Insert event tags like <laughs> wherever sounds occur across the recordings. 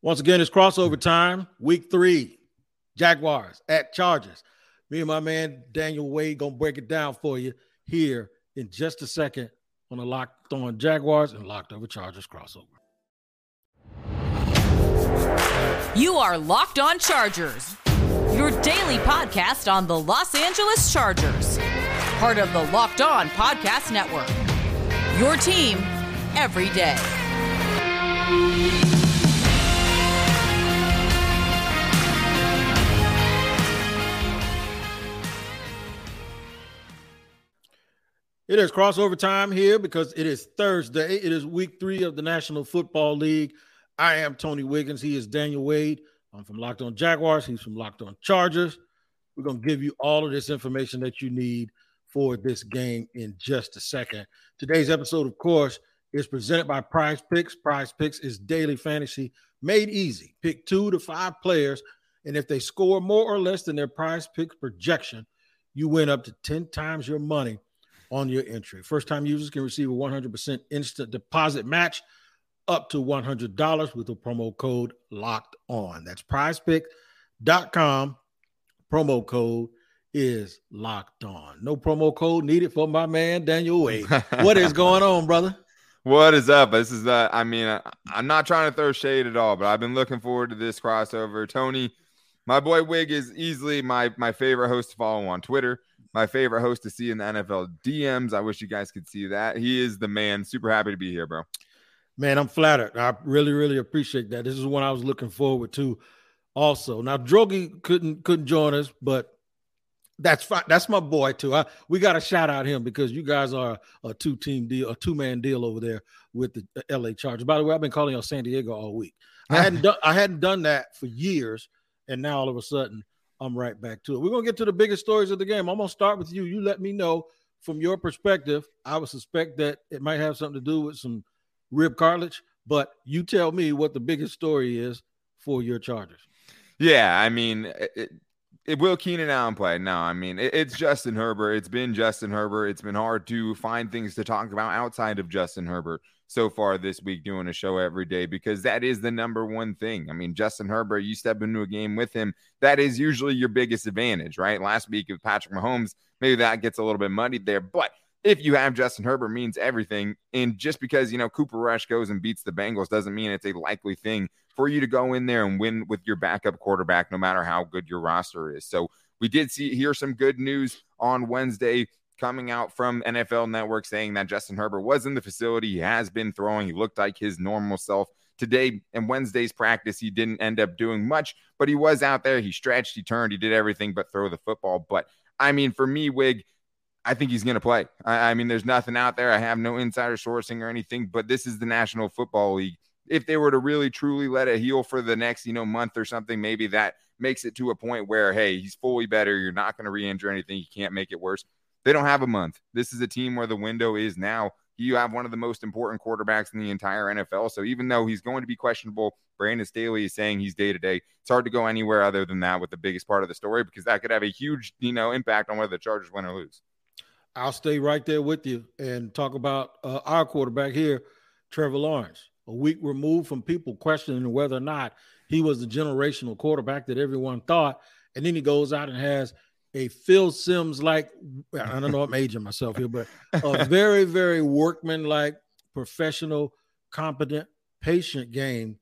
Once again, it's crossover time, week three. Jaguars at Chargers. Me and my man Daniel Wade gonna break it down for you here in just a second on the Locked On Jaguars and Locked Over Chargers crossover. You are Locked On Chargers, your daily podcast on the Los Angeles Chargers, part of the Locked On Podcast Network. Your team every day. It is crossover time here because it is Thursday. It is week three of the National Football League. I am Tony Wiggins. He is Daniel Wade. I'm from Locked On Jaguars. He's from Locked On Chargers. We're going to give you all of this information that you need for this game in just a second. Today's episode, of course, is presented by Prize Picks. Prize Picks is daily fantasy made easy. Pick two to five players, and if they score more or less than their Prize Picks projection, you win up to 10 times your money on your entry. First time users can receive a 100% instant deposit match up to $100 with the promo code locked on. That's prizepicks.com. Promo code is locked on. No promo code needed for my man Daniel Wade. what is going on, brother? <laughs> What is up? This is uh, I mean, I, I'm not trying to throw shade at all, but I've been looking forward to this crossover. Tony, my boy Wig is easily my my favorite host to follow on Twitter my favorite host to see in the NFL DMs. I wish you guys could see that. He is the man. Super happy to be here, bro. Man, I'm flattered. I really, really appreciate that. This is one I was looking forward to. Also, now Drogi couldn't couldn't join us, but that's fine. That's my boy too. I, we got to shout out him because you guys are a two team deal, a two man deal over there with the uh, LA Chargers. By the way, I've been calling you San Diego all week. I hadn't done I hadn't done that for years, and now all of a sudden I'm right back to it. We're gonna get to the biggest stories of the game. I'm gonna start with you. You let me know from your perspective. I would suspect that it might have something to do with some rib cartilage, but you tell me what the biggest story is for your Chargers. Yeah, I mean, it, it will Keenan Allen play? No, I mean it, it's Justin Herbert. It's been Justin Herbert. It's been hard to find things to talk about outside of Justin Herbert so far this week doing a show every day because that is the number one thing. I mean, Justin Herbert, you step into a game with him, that is usually your biggest advantage, right? Last week with Patrick Mahomes, maybe that gets a little bit muddied there, but if you have Justin Herbert means everything. And just because, you know, Cooper Rush goes and beats the Bengals doesn't mean it's a likely thing for you to go in there and win with your backup quarterback, no matter how good your roster is. So we did see hear some good news on Wednesday coming out from NFL Network saying that Justin Herbert was in the facility. He has been throwing. He looked like his normal self. Today and Wednesday's practice, he didn't end up doing much, but he was out there. He stretched, he turned, he did everything but throw the football. But I mean, for me, Wig, I think he's going to play. I, I, mean, there's nothing out there. I have no insider sourcing or anything, but this is the National Football League. If they were to really truly let it heal for the next, you know, month or something, maybe that makes it to a point where, hey, he's fully better. You're not going to re-injure anything. You can't make it worse. They don't have a month. This is a team where the window is now. You have one of the most important quarterbacks in the entire NFL. So even though he's going to be questionable, Brandon Staley is saying he's day to day. It's hard to go anywhere other than that with the biggest part of the story because that could have a huge, you know, impact on whether the Chargers win or lose. I'll stay right there with you and talk about uh, our quarterback here, Trevor Lawrence. A week removed from people questioning whether or not he was the generational quarterback that everyone thought. And then he goes out and has a Phil Simms like, I don't know, I'm aging myself here, but a <laughs> very, very workman like, professional, competent, patient game.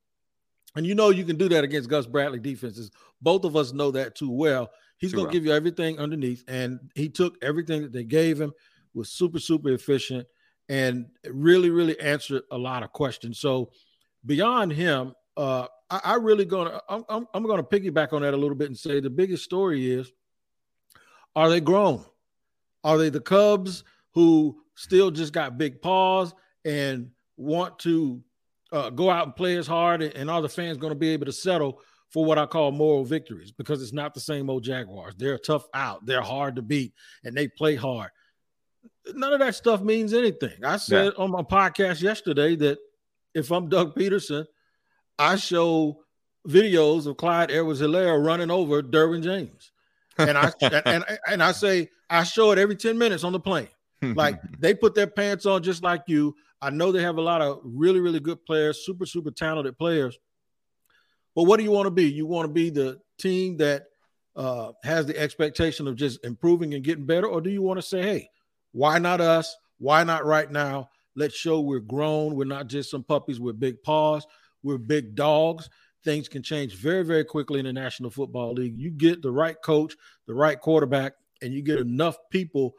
And you know, you can do that against Gus Bradley defenses. Both of us know that too well. He's going to give you everything underneath. And he took everything that they gave him, was super, super efficient, and really, really answered a lot of questions. So beyond him, uh, I, I really gonna I'm, I'm, I'm gonna piggyback on that a little bit and say the biggest story is are they grown? Are they the Cubs who still just got big paws and want to uh, go out and play as hard? And, and are the fans going to be able to settle for what I call moral victories? Because it's not the same old Jaguars. They're tough out, they're hard to beat, and they play hard. None of that stuff means anything. I said yeah. on my podcast yesterday that if I'm Doug Pederson, I show videos of Clyde Edwards Helaire running over Derwin James and I and, and I say I show it every 10 minutes on the plane. Like <laughs> they put their pants on just like you. I know they have a lot of really, really good players, super, super talented players. But what do you want to be? You want to be the team that uh, has the expectation of just improving and getting better, or do you want to say, hey, why not us? Why not right now? Let's show we're grown. We're not just some puppies with big paws. We're big dogs. Things can change very, very quickly in the National Football League. You get the right coach, the right quarterback, and you get enough people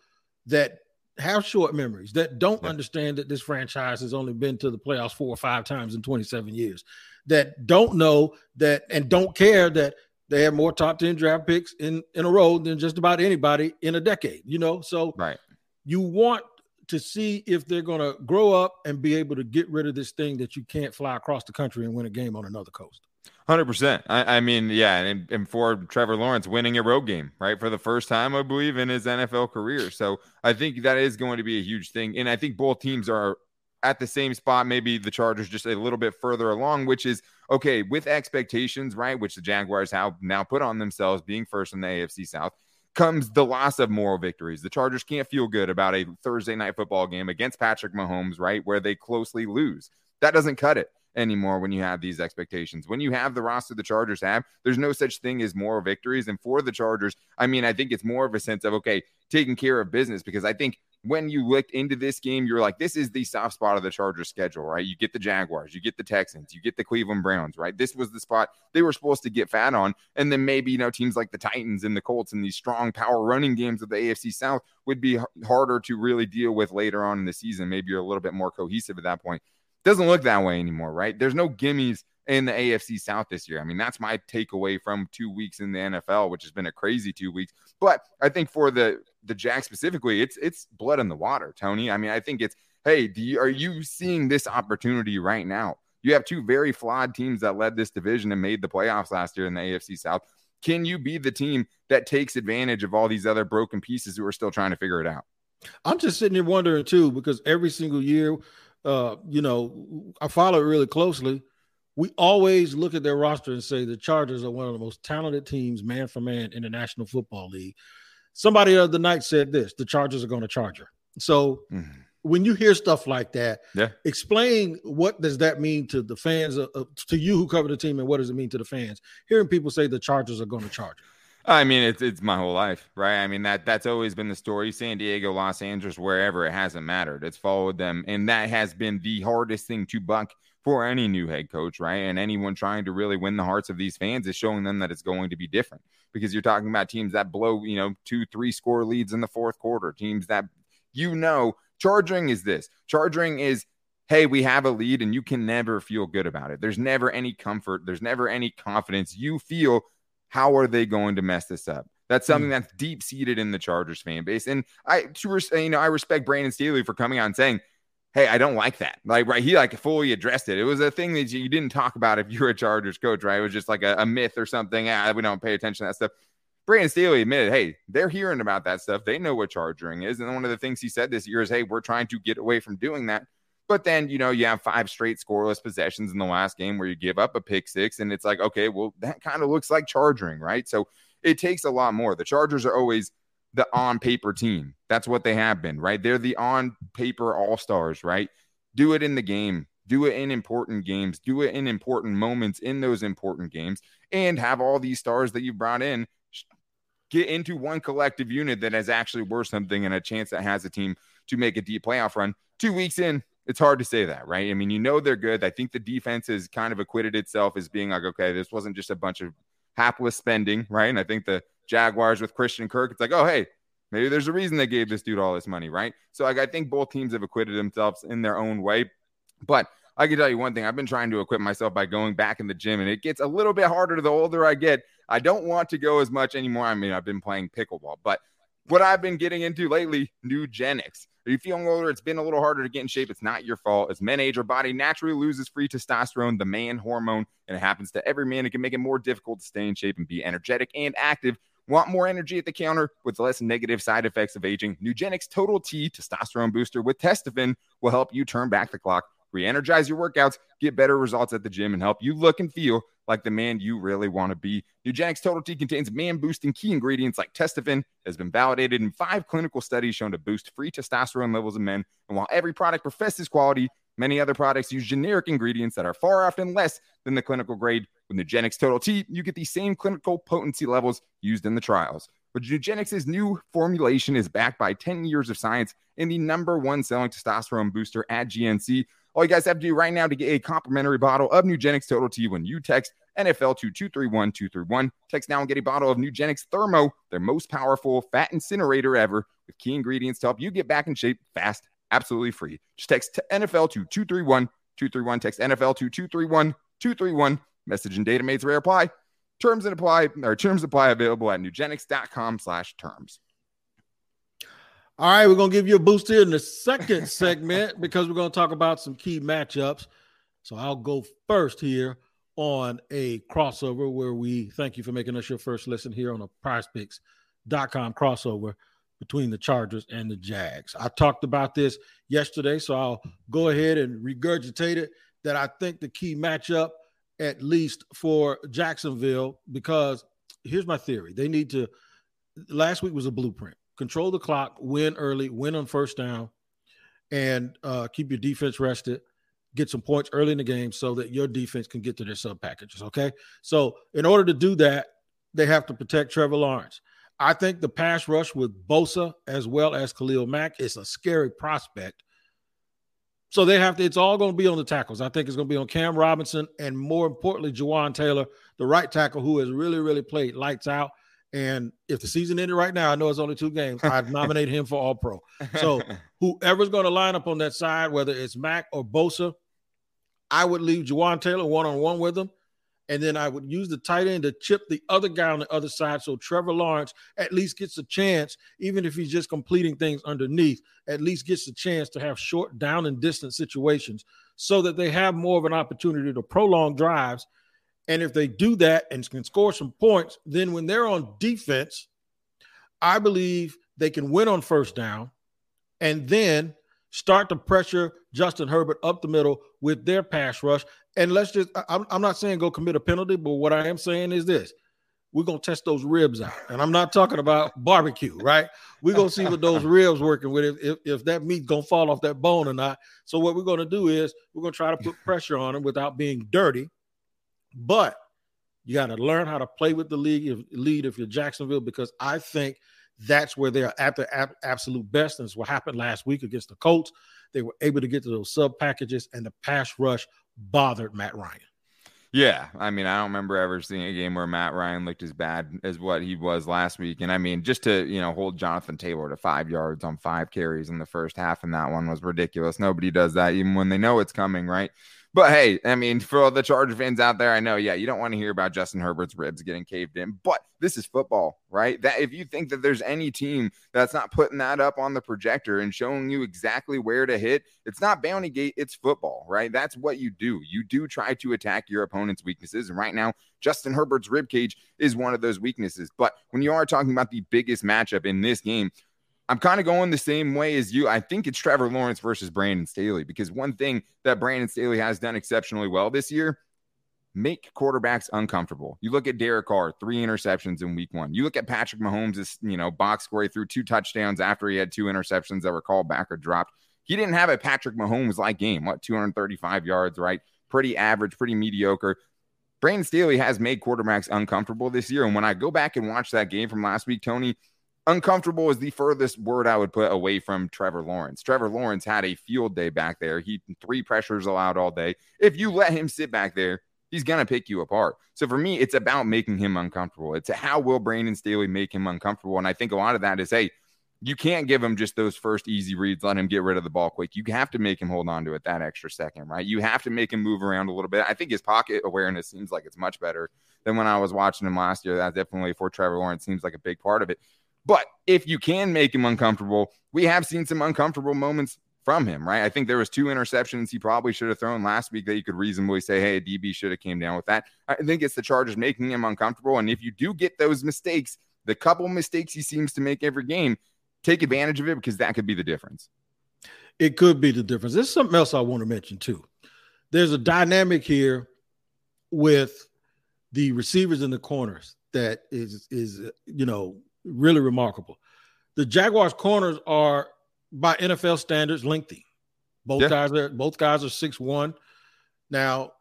that have short memories that don't yeah. understand that this franchise has only been to the playoffs four or five times in 27 years that don't know that and don't care that they have more top 10 draft picks in in a row than just about anybody in a decade you know? So right. you want to see if they're going to grow up and be able to get rid of this thing that you can't fly across the country and win a game on another coast Hundred percent. I, mean, yeah, and, and for Trevor Lawrence winning a road game, right, for the first time, I believe, in his NFL career. So I think that is going to be a huge thing, and I think both teams are at the same spot. Maybe the Chargers just a little bit further along, which is okay with expectations, right? Which the Jaguars have now put on themselves, being first in the AFC South. Comes the loss of moral victories. The Chargers can't feel good about a Thursday night football game against Patrick Mahomes, right, where they closely lose. That doesn't cut it anymore when you have these expectations. When you have the roster the Chargers have, there's no such thing as moral victories. And for the Chargers, I mean, I think it's more of a sense of, okay, taking care of business because I think when you looked into this game, you're like, this is the soft spot of the Chargers schedule, right? You get the Jaguars, you get the Texans, you get the Cleveland Browns, right? This was the spot they were supposed to get fat on. And then maybe, you know, teams like the Titans and the Colts and these strong power running games of the AFC South would be harder to really deal with later on in the season. Maybe you're a little bit more cohesive at that point. Doesn't look that way anymore, right? There's no gimmies in the AFC South this year. I mean, that's my takeaway from two weeks in the NFL, which has been a crazy two weeks. But I think for the the Jack specifically, it's it's blood in the water, Tony. I mean, I think it's hey, do you, are you seeing this opportunity right now? You have two very flawed teams that led this division and made the playoffs last year in the AFC South. Can you be the team that takes advantage of all these other broken pieces who are still trying to figure it out? I'm just sitting here wondering too, because every single year uh, you know, I follow it really closely. We always look at their roster and say the Chargers are one of the most talented teams, man for man, in the National Football League. Somebody the other night said this: the Chargers are going to charge her. So mm-hmm. when you hear stuff like that, yeah, explain what does that mean to the fans, uh, to you who cover the team, and what does it mean to the fans? Hearing people say the Chargers are going to Charger. I mean, it's it's my whole life, right? I mean that that's always been the story. San Diego, Los Angeles, wherever it hasn't mattered. It's followed them, and that has been the hardest thing to buck for any new head coach, right? And anyone trying to really win the hearts of these fans is showing them that it's going to be different because you're talking about teams that blow, you know, two, three score leads in the fourth quarter, teams that you know, charging is this. Charging is hey, we have a lead and you can never feel good about it. There's never any comfort, there's never any confidence. You feel how are they going to mess this up? That's hmm. something that's deep seated in the Chargers fan base. And I, to, you know, I respect Brandon Staley for coming on saying, Hey, I don't like that. Like, right. He like fully addressed it. It was a thing that you didn't talk about if you were a Chargers coach, right? It was just like a, a myth or something. Ah, we don't pay attention to that stuff. Brandon Staley admitted, hey, they're hearing about that stuff. They know what charging is. And one of the things he said this year is, hey, we're trying to get away from doing that. But then, you know, you have five straight scoreless possessions in the last game where you give up a pick six, and it's like, okay, well, that kind of looks like charging, right? So it takes a lot more. The Chargers are always the on paper team. That's what they have been, right? They're the on paper all stars, right? Do it in the game, do it in important games, do it in important moments in those important games, and have all these stars that you've brought in get into one collective unit that is actually worth something and a chance that has a team to make a deep playoff run. Two weeks in, it's hard to say that, right? I mean, you know they're good. I think the defense has kind of acquitted itself as being like, okay, this wasn't just a bunch of hapless spending, right? And I think the Jaguars with Christian Kirk, it's like, oh, hey, maybe there's a reason they gave this dude all this money, right? So like, I think both teams have acquitted themselves in their own way. But I can tell you one thing: I've been trying to equip myself by going back in the gym, and it gets a little bit harder the older I get. I don't want to go as much anymore. I mean, I've been playing pickleball, but what I've been getting into lately, Nugenix. Are you feeling older? It's been a little harder to get in shape. It's not your fault. As men age, our body naturally loses free testosterone, the man hormone, and it happens to every man. It can make it more difficult to stay in shape and be energetic and active. Want more energy at the counter with less negative side effects of aging? Nugenix Total T Testosterone Booster with Testofen will help you turn back the clock, re energize your workouts, get better results at the gym, and help you look and feel like the man you really want to be. Nugenix Total T contains man boosting key ingredients like testofen, has been validated in five clinical studies shown to boost free testosterone levels in men. And while every product professes quality, Many other products use generic ingredients that are far often less than the clinical grade. With Nugenix Total T, you get the same clinical potency levels used in the trials. But Nugenix's new formulation is backed by 10 years of science and the number one selling testosterone booster at GNC. All you guys have to do right now to get a complimentary bottle of Nugenix Total T when you text NFL to 231231. Text now and get a bottle of Nugenix Thermo, their most powerful fat incinerator ever, with key ingredients to help you get back in shape fast, absolutely free. Just text NFL to 231 Text NFL to 231 Message and data may rare apply. Terms and apply or terms apply available at nugenix.com slash terms. All right, we're gonna give you a boost here in the second <laughs> segment because we're gonna talk about some key matchups. So I'll go first here on a crossover where we thank you for making us your first listen here on a prizepicks.com crossover between the Chargers and the Jags. I talked about this yesterday, so I'll go ahead and regurgitate it that I think the key matchup – at least for Jacksonville, because here's my theory. They need to, last week was a blueprint control the clock, win early, win on first down, and uh, keep your defense rested. Get some points early in the game so that your defense can get to their sub packages. Okay. So, in order to do that, they have to protect Trevor Lawrence. I think the pass rush with Bosa as well as Khalil Mack is a scary prospect so they have to, it's all going to be on the tackles. I think it's going to be on Cam Robinson and more importantly, Jawaan Taylor, the right tackle who has really, really played lights out. And if the season ended right now, I know it's only two games. I'd <laughs> nominate him for all pro. So <laughs> whoever's going to line up on that side, whether it's Mack or Bosa, I would leave Jawaan Taylor one on one with him and then I would use the tight end to chip the other guy on the other side. So Trevor Lawrence at least gets a chance, even if he's just completing things underneath, at least gets a chance to have short down and distance situations so that they have more of an opportunity to prolong drives. And if they do that and can score some points, then when they're on defense, I believe they can win on first down and then start to pressure Justin Herbert up the middle with their pass rush. And let's just, I'm, I'm not saying go commit a penalty, but what I am saying is this we're going to test those ribs out. And I'm not talking about barbecue, right? We're going to see what those <laughs> ribs working with, if, if, if that meat's going to fall off that bone or not. So, what we're going to do is we're going to try to put pressure on them without being dirty. But you got to learn how to play with the league if, lead if you're Jacksonville, because I think that's where they're at their ab- absolute best. And it's what happened last week against the Colts. They were able to get to those sub packages, and the pass rush bothered Matt Ryan. Yeah, I mean, I don't remember ever seeing a game where Matt Ryan looked as bad as what he was last week. And I mean, just to you know hold Jonathan Taylor to five yards on five carries in the first half, and that one was ridiculous. Nobody does that, even when they know it's coming, right? But hey, I mean, for all the Charger fans out there, I know, yeah, you don't want to hear about Justin Herbert's ribs getting caved in, but this is football, right? That if you think that there's any team that's not putting that up on the projector and showing you exactly where to hit, it's not Bounty Gate, it's football, right? That's what you do. You do try to attack your opponent's weaknesses. And right now, Justin Herbert's rib cage is one of those weaknesses. But when you are talking about the biggest matchup in this game, I'm kind of going the same way as you. I think it's Trevor Lawrence versus Brandon Staley because one thing that Brandon Staley has done exceptionally well this year make quarterbacks uncomfortable. You look at Derek Carr, three interceptions in week one. You look at Patrick Mahomes' you know box score he threw two touchdowns after he had two interceptions that were called back or dropped. He didn't have a Patrick Mahomes like game. What 235 yards, right? Pretty average, pretty mediocre. Brandon Staley has made quarterbacks uncomfortable this year. And when I go back and watch that game from last week, Tony, uncomfortable is the furthest word I would put away from Trevor Lawrence. Trevor Lawrence had a field day back there. He three pressures allowed all day. If you let him sit back there, he's gonna pick you apart. So for me, it's about making him uncomfortable. It's how will Brandon Staley make him uncomfortable? And I think a lot of that is hey, you can't give him just those first easy reads, let him get rid of the ball quick. You have to make him hold on to it that extra second, right? You have to make him move around a little bit. I think his pocket awareness seems like it's much better than when I was watching him last year. That definitely for Trevor Lawrence seems like a big part of it. But if you can make him uncomfortable, we have seen some uncomfortable moments from him, right? I think there was two interceptions he probably should have thrown last week that you could reasonably say, hey, DB should have came down with that. I think it's the Chargers making him uncomfortable. And if you do get those mistakes, the couple mistakes he seems to make every game, take advantage of it because that could be the difference. It could be the difference. There's something else I want to mention too. There's a dynamic here with the receivers and the corners that is is you know really remarkable. The Jaguars corners are by NFL standards lengthy. Both Yeah. guys are both guys are six one. Now,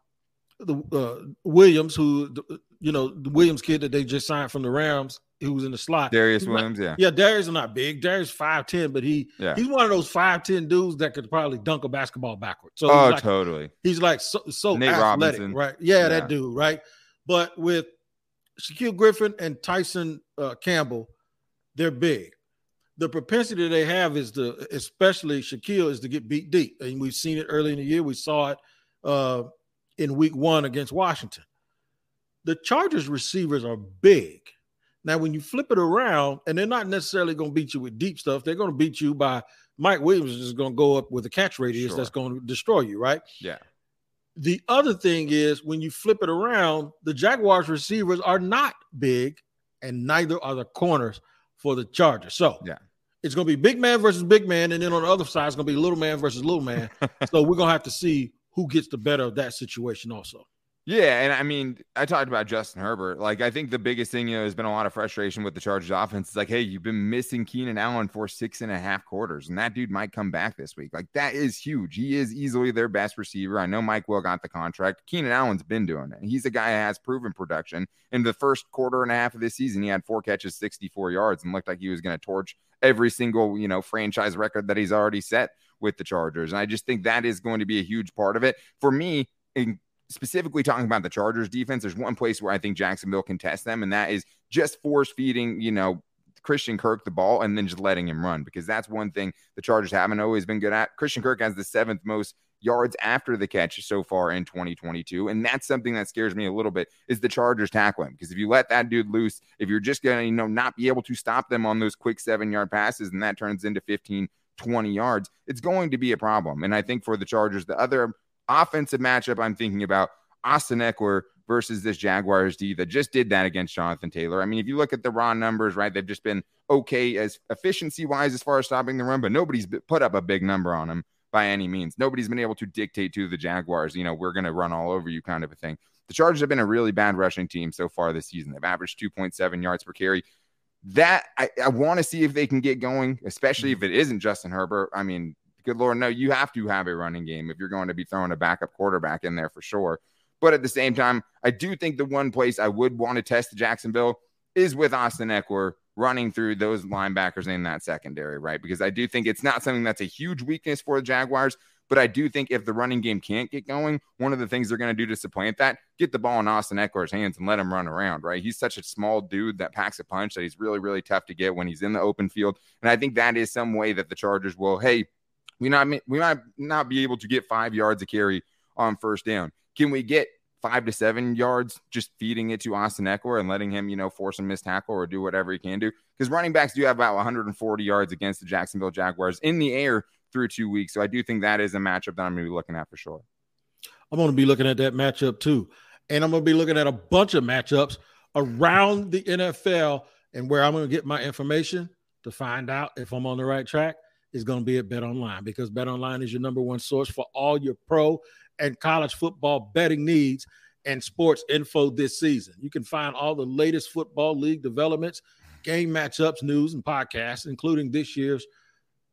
the uh, Williams, who the- you know the Williams kid that they just signed from the Rams, who was in the slot. Darious He's not- Williams, yeah. yeah, Darious is not big. Darious five ten, but he Yeah. he's one of those five ten dudes that could probably dunk a basketball backwards. So Oh, he's like, totally. he's like so, so Nate athletic, Robinson. right? Yeah, Yeah. that dude, right? But with Shaquill Griffin and Tyson uh, Campbell, they're big. The propensity they have is to, especially Shaquill, is to get beat deep, and we've seen it early in the year. We saw it uh, in Week One against Washington. The Chargers receivers are big. Now, when you flip it around, and they're not necessarily going to beat you with deep stuff, they're going to beat you by Mike Williams is just going to go up with a catch radius Sure. that's going to destroy you, right? Yeah. The other thing is when you flip it around, the Jaguars receivers are not big, and neither are the corners for the Chargers. So Yeah. it's going to be big man versus big man, and then on the other side, it's going to be little man versus little man. <laughs> so we're going to have to see who gets the better of that situation, also. Yeah, and I mean, I talked about Justin Herbert. Like, I think the biggest thing, you know, has been a lot of frustration with the Chargers offense. It's like, hey, you've been missing Keenan Allen for six and a half quarters, and that dude might come back this week. Like, that is huge. He is easily their best receiver. I know Mike Will got the contract. Keenan Allen's been doing it. He's a guy who has proven production. In the first quarter and a half of this season, he had four catches, 64 yards, and looked like he was going to torch every single, you know, franchise record that he's already set with the Chargers. And I just think that is going to be a huge part of it. For me, in specifically talking about the Chargers defense, there's one place where I think Jacksonville can test them, and that is just force feeding, you know, Christian Kirk the ball and then just letting him run because that's one thing the Chargers haven't always been good at. Christian Kirk has the seventh most yards after the catch so far in 2022 and that's something that scares me a little bit is the Chargers tackling because if you let that dude loose if you're just to you know not be able to stop them on those quick 7 yard passes and that turns into 15 20 yards it's going to be a problem and I think for the Chargers the other offensive matchup I'm thinking about Austin Ekeler versus this Jaguars D that just did that against Jonathan Taylor. I mean, if you look at the raw numbers, right, they've just been okay as efficiency wise as far as stopping the run, but nobody's put up a big number on them by any means. Nobody's been able to dictate to the Jaguars, you know, we're going to run all over you kind of a thing. The Chargers have been a really bad rushing team so far this season. They've averaged 2.7 yards per carry. That I, I want to see if they can get going, especially mm-hmm. if it isn't Justin Herbert. I mean, good Lord, no, you have to have a running game if you're going to be throwing a backup quarterback in there for sure. But at the same time, I do think the one place I would want to test Jacksonville is with Austin Ekeler running through those linebackers in that secondary, right? Because I do think it's not something that's a huge weakness for the Jaguars. But I do think if the running game can't get going, one of the things they're going to do to supplant that, get the ball in Austin Ekeler's hands and let him run around, right? He's such a small dude that packs a punch that he's really, really tough to get when he's in the open field. And I think that is some way that the Chargers will, hey, we not we might not be able to get five yards of carry on first down. Can we get five to seven yards just feeding it to Austin Ekeler and letting him, you know, force a missed tackle or do whatever he can do? Because running backs do have about 140 yards against the Jacksonville Jaguars in the air through two weeks. So I do think that is a matchup that I'm going to be looking at for sure. I'm going to be looking at that matchup too. And I'm going to be looking at a bunch of matchups around the NFL. And where I'm going to get my information to find out if I'm on the right track is going to be at Bet Online because Bet Online is your number one source for all your pro and college football betting needs and sports info this season. You can find all the latest football league developments, game matchups, news, and podcasts, including this year's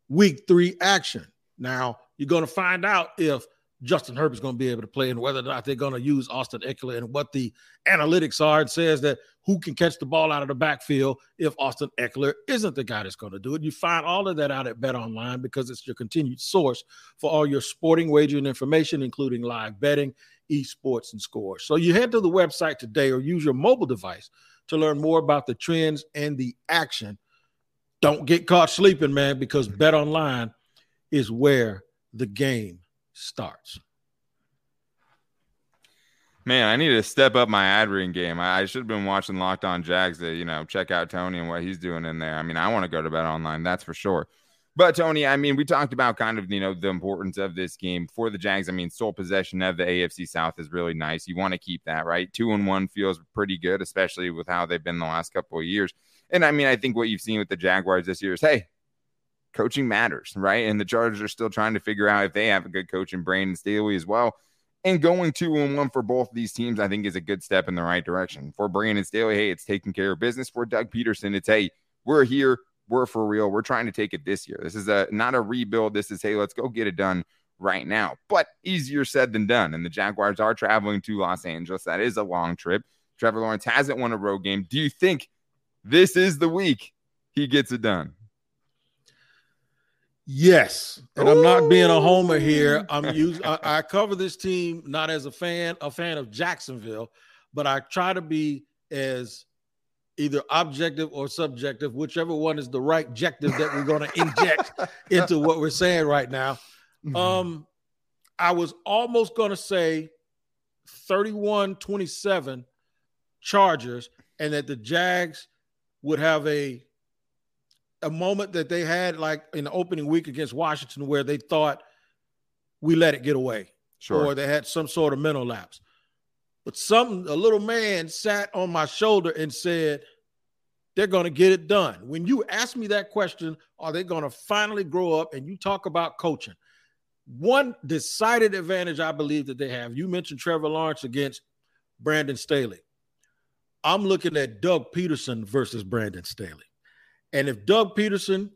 week three action. Now, you're going to find out if Justin Herbert's going to be able to play and whether or not they're going to use Austin Ekeler and what the analytics are. It says that who can catch the ball out of the backfield if Austin Ekeler isn't the guy that's going to do it. You find all of that out at Bet Online because it's your continued source for all your sporting wagering information, including live betting, esports, and scores. So you head to the website today or use your mobile device to learn more about the trends and the action. Don't get caught sleeping, man, because mm-hmm. Bet Online is where the game starts. Man, I need to step up my ad game. I, I should have been watching Locked On Jags to, you know, check out Tony and what he's doing in there. I mean, I want to go to Bet Online, that's for sure. But Tony, I mean, we talked about kind of, you know, the importance of this game for the Jags. I mean, sole possession of the AFC South is really nice. You want to keep that, right? Two and one feels pretty good, especially with how they've been the last couple of years. And I mean, I think what you've seen with the Jaguars this year is, hey, coaching matters, right? And the Chargers are still trying to figure out if they have a good coach in Brandon Staley as well. And going two and one for both these teams, I think, is a good step in the right direction. For Brandon Staley, hey, it's taking care of business. For Doug Pederson, it's hey, we're here, we're for real, we're trying to take it this year. This is a not a rebuild. This is hey, let's go get it done right now, but easier said than done. And the Jaguars are traveling to Los Angeles. That is a long trip. Trevor Lawrence hasn't won a road game. Do you think this is the week he gets it done? Yes, and Ooh. I'm not being a homer here. I'm using. I, I cover this team not as a fan, a fan of Jacksonville, but I try to be as either objective or subjective, whichever one is the right objective that we're going to inject <laughs> into what we're saying right now. Mm-hmm. Um, I was almost going to say 31 27 Chargers, and that the Jags would have a a moment that they had like in the opening week against Washington where they thought we let it get away. Sure. Or they had some sort of mental lapse. But some a little man sat on my shoulder and said, they're going to get it done. When you ask me that question, are they going to finally grow up? And you talk about coaching. One decided advantage I believe that they have. You mentioned Trevor Lawrence against Brandon Staley. I'm looking at Doug Pederson versus Brandon Staley. And if Doug Pederson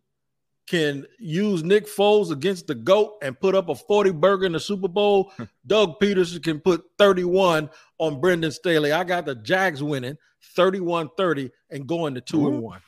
can use Nick Foles against the GOAT and put up a 40 burger in the Super Bowl, <laughs> Doug Pederson can put 31 on Brandon Staley. I got the Jags winning 31 30 and going to 2 and 1.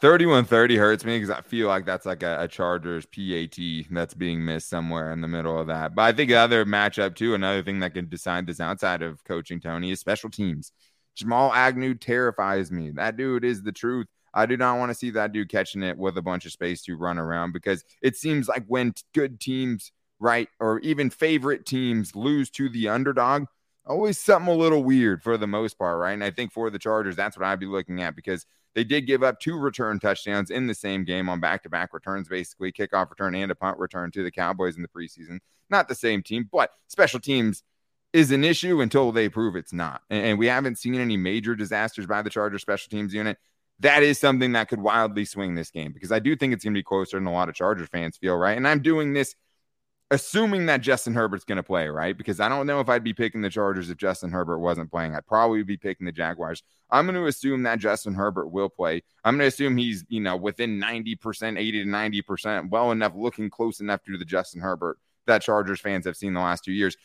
31 30 hurts me because I feel like that's like a, a, Chargers PAT that's being missed somewhere in the middle of that. But I think the other matchup, too, another thing that can decide this outside of coaching Tony is special teams. Jamal Agnew terrifies me. That dude is the truth. I do not want to see that dude catching it with a bunch of space to run around because it seems like when good teams, right, or even favorite teams lose to the underdog, always something a little weird for the most part, right? And I think for the Chargers, that's what I'd be looking at because they did give up two return touchdowns in the same game on back to back returns, basically kickoff return and a punt return to the Cowboys in the preseason. Not the same team, but special teams is an issue until they prove it's not. And, we haven't seen any major disasters by the Chargers special teams unit. That is something that could wildly swing this game because I do think it's going to be closer than a lot of Charger fans feel, right? And I'm doing this assuming that Justin Herbert's going to play, right? Because I don't know if I'd be picking the Chargers if Justin Herbert wasn't playing. I'd probably be picking the Jaguars. I'm going to assume that Justin Herbert will play. I'm going to assume he's, you know, within 90%, 80 to 90%, well enough, looking close enough to the Justin Herbert that Chargers fans have seen the last two years.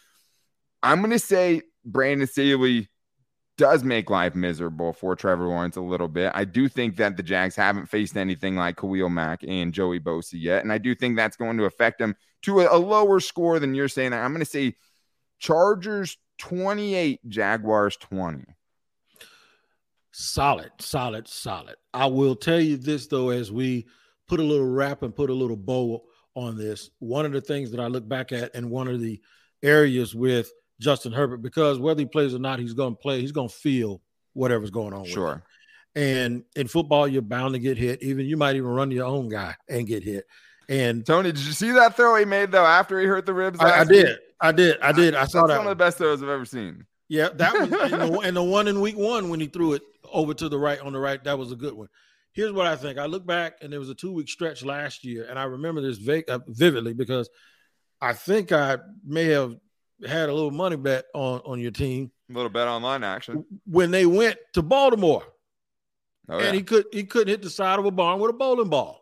I'm going to say Brandon Staley does make life miserable for Trevor Lawrence a little bit. I do think that the Jags haven't faced anything like Khalil Mack and Joey Bosa yet. And I do think that's going to affect them to a, a lower score than you're saying. I'm going to say Chargers 28, Jaguars 20. Solid, solid, solid. I will tell you this, though, as we put a little wrap and put a little bow on this, one of the things that I look back at and one of the areas with – Justin Herbert because whether he plays or not, he's going to play. He's going to feel whatever's going on. Sure. And in football, you're bound to get hit. Even you might even run your own guy and get hit. And Tony, did you see that throw he made though after he hurt the ribs? I, I did. I did. I did. I, I saw that. One of the best throws I've ever seen. Yeah, that was <laughs> and, the, and the one in week one when he threw it over to the right on the right. That was a good one. Here's what I think. I look back and there was a two week stretch last year, and I remember this vague, uh, vividly because I think I may have had a little money bet on on your team. A little bet online action when they went to Baltimore, oh, and he could he couldn't hit the side of a barn with a bowling ball,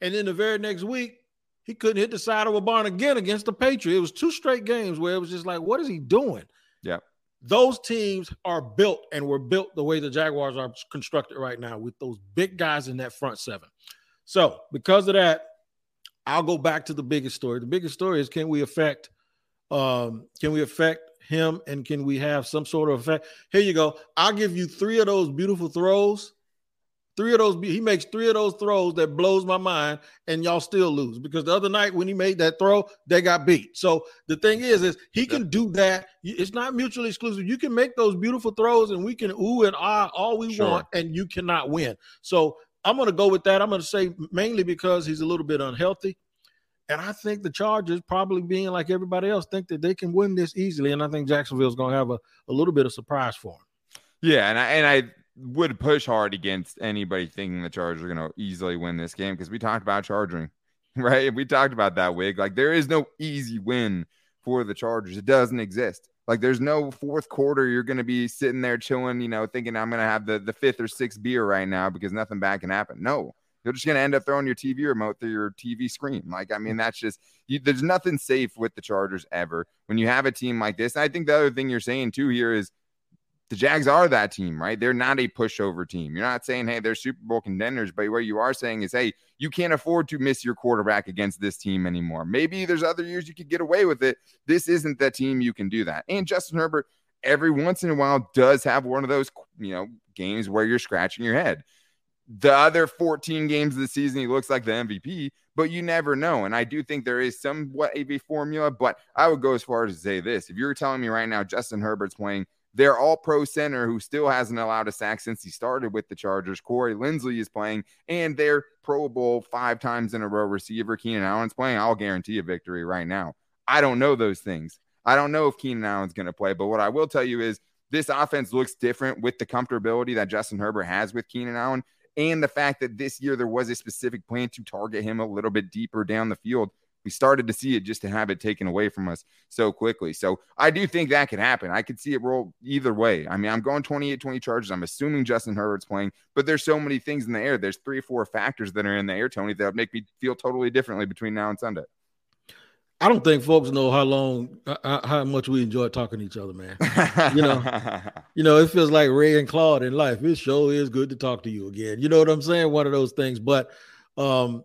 and then the very next week he couldn't hit the side of a barn again against the Patriots. It was two straight games where it was just like, what is he doing? Yeah. Those teams are built and were built the way the Jaguars are constructed right now with those big guys in that front seven. So, because of that, I'll go back to the biggest story. The biggest story is can we affect um, can we affect him and can we have some sort of effect? Here you go. I'll give you three of those beautiful throws. Three of those, he makes three of those throws that blows my mind, and y'all still lose because the other night when he made that throw, they got beat. So the thing is, is he can do that. It's not mutually exclusive. You can make those beautiful throws, and we can ooh and ah all we sure. want, and you cannot win. So I'm going to go with that. I'm going to say mainly because he's a little bit unhealthy. And I think the Chargers, probably being like everybody else, think that they can win this easily. And I think Jacksonville's going to have a, a little bit of surprise for them. Yeah, and I and I would push hard against anybody thinking the Chargers are going to easily win this game because we talked about charging, <laughs> right? We talked about that wig. Like there is no easy win for the Chargers. It doesn't exist. Like there's no fourth quarter you're going to be sitting there chilling, you know, thinking I'm going to have the the fifth or sixth beer right now because nothing bad can happen. No, You're just going to end up throwing your TV remote through your TV screen. Like, I mean, mm. that's just, you, there's nothing safe with the Chargers ever. When you have a team like this, I think the other thing you're saying too here is the Jags are that team, right? They're not a pushover team. You're not saying, hey, they're Super Bowl contenders, but what you are saying is, hey, you can't afford to miss your quarterback against this team anymore. Maybe there's other years you could get away with it. This isn't the team you can do that. And Justin Herbert, every once in a while, does have one of those, you know, games where you're scratching your head. The other 14 games of the season, he looks like the MVP, but you never know. And I do think there is somewhat of a formula, but I would go as far as to say this. If you're telling me right now Justin Herbert's playing their all pro center who still hasn't allowed a sack since he started with the Chargers. Corey Linsley is playing, and their Pro Bowl five times in a row receiver, Keenan Allen's playing. I'll guarantee a victory right now. I don't know those things. I don't know if Keenan Allen's going to play, but what I will tell you is this offense looks different with the comfortability that Justin Herbert has with Keenan Allen and the fact that this year there was a specific plan to target him a little bit deeper down the field we started to see it just to have it taken away from us so quickly. So I do think that could happen. I could see it roll either way. I mean, I'm going 28 20 charges. I'm assuming Justin Herbert's playing, but there's so many things in the air. There's three or four factors that are in the air, Tony, that would make me feel totally differently between now and Sunday. I don't think folks know how long, how much we enjoy talking to each other, man. You know, <laughs> you know, it feels like Ray and Claude in life. It sure is good to talk to you again. You know what I'm saying? One of those things. But um,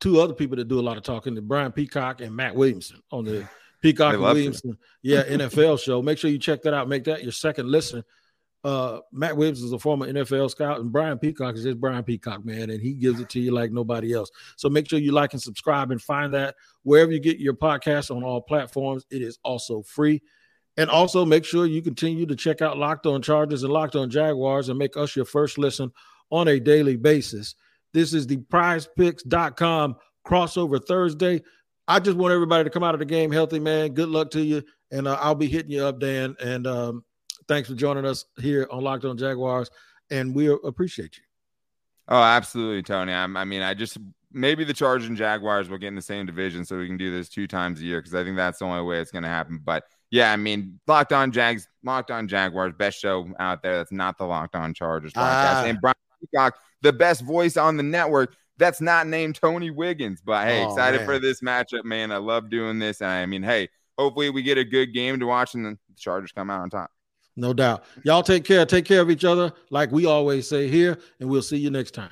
two other people that do a lot of talking, the Brian Peacock and Matt Williamson on the <laughs> Peacock and Williamson, yeah, NFL show. Make sure you check that out. Make that your second listen. Uh, Matt Williamson is a former NFL scout, and Brian Peacock is just Brian Peacock, man, and he gives it to you like nobody else. So make sure you like and subscribe and find that wherever you get your podcast on all platforms. It is also free. And also make sure you continue to check out Locked On Chargers and Locked On Jaguars and make us your first listen on a daily basis. This is the prizepicks.com crossover Thursday. I just want everybody to come out of the game healthy, man. Good luck to you. And uh, I'll be hitting you up, Dan. And um, thanks for joining us here on Locked On Jaguars. And we appreciate you. Oh, absolutely, Tony. I'm, I mean, I just maybe the Chargers and Jaguars will get in the same division so we can do this two times a year because I think that's the only way it's going to happen. But yeah, I mean, Locked On Jags, Locked On Jaguars, best show out there. That's not the Locked On Chargers podcast. Ah. And Brian Peacock the best voice on the network that's not named Tony Wiggins. But hey, oh, excited man. for this matchup, man. I love doing this. And I mean, hey, hopefully we get a good game to watch and the Chargers come out on top. No doubt. Y'all take care. Take care of each other, like we always say here, and we'll see you next time.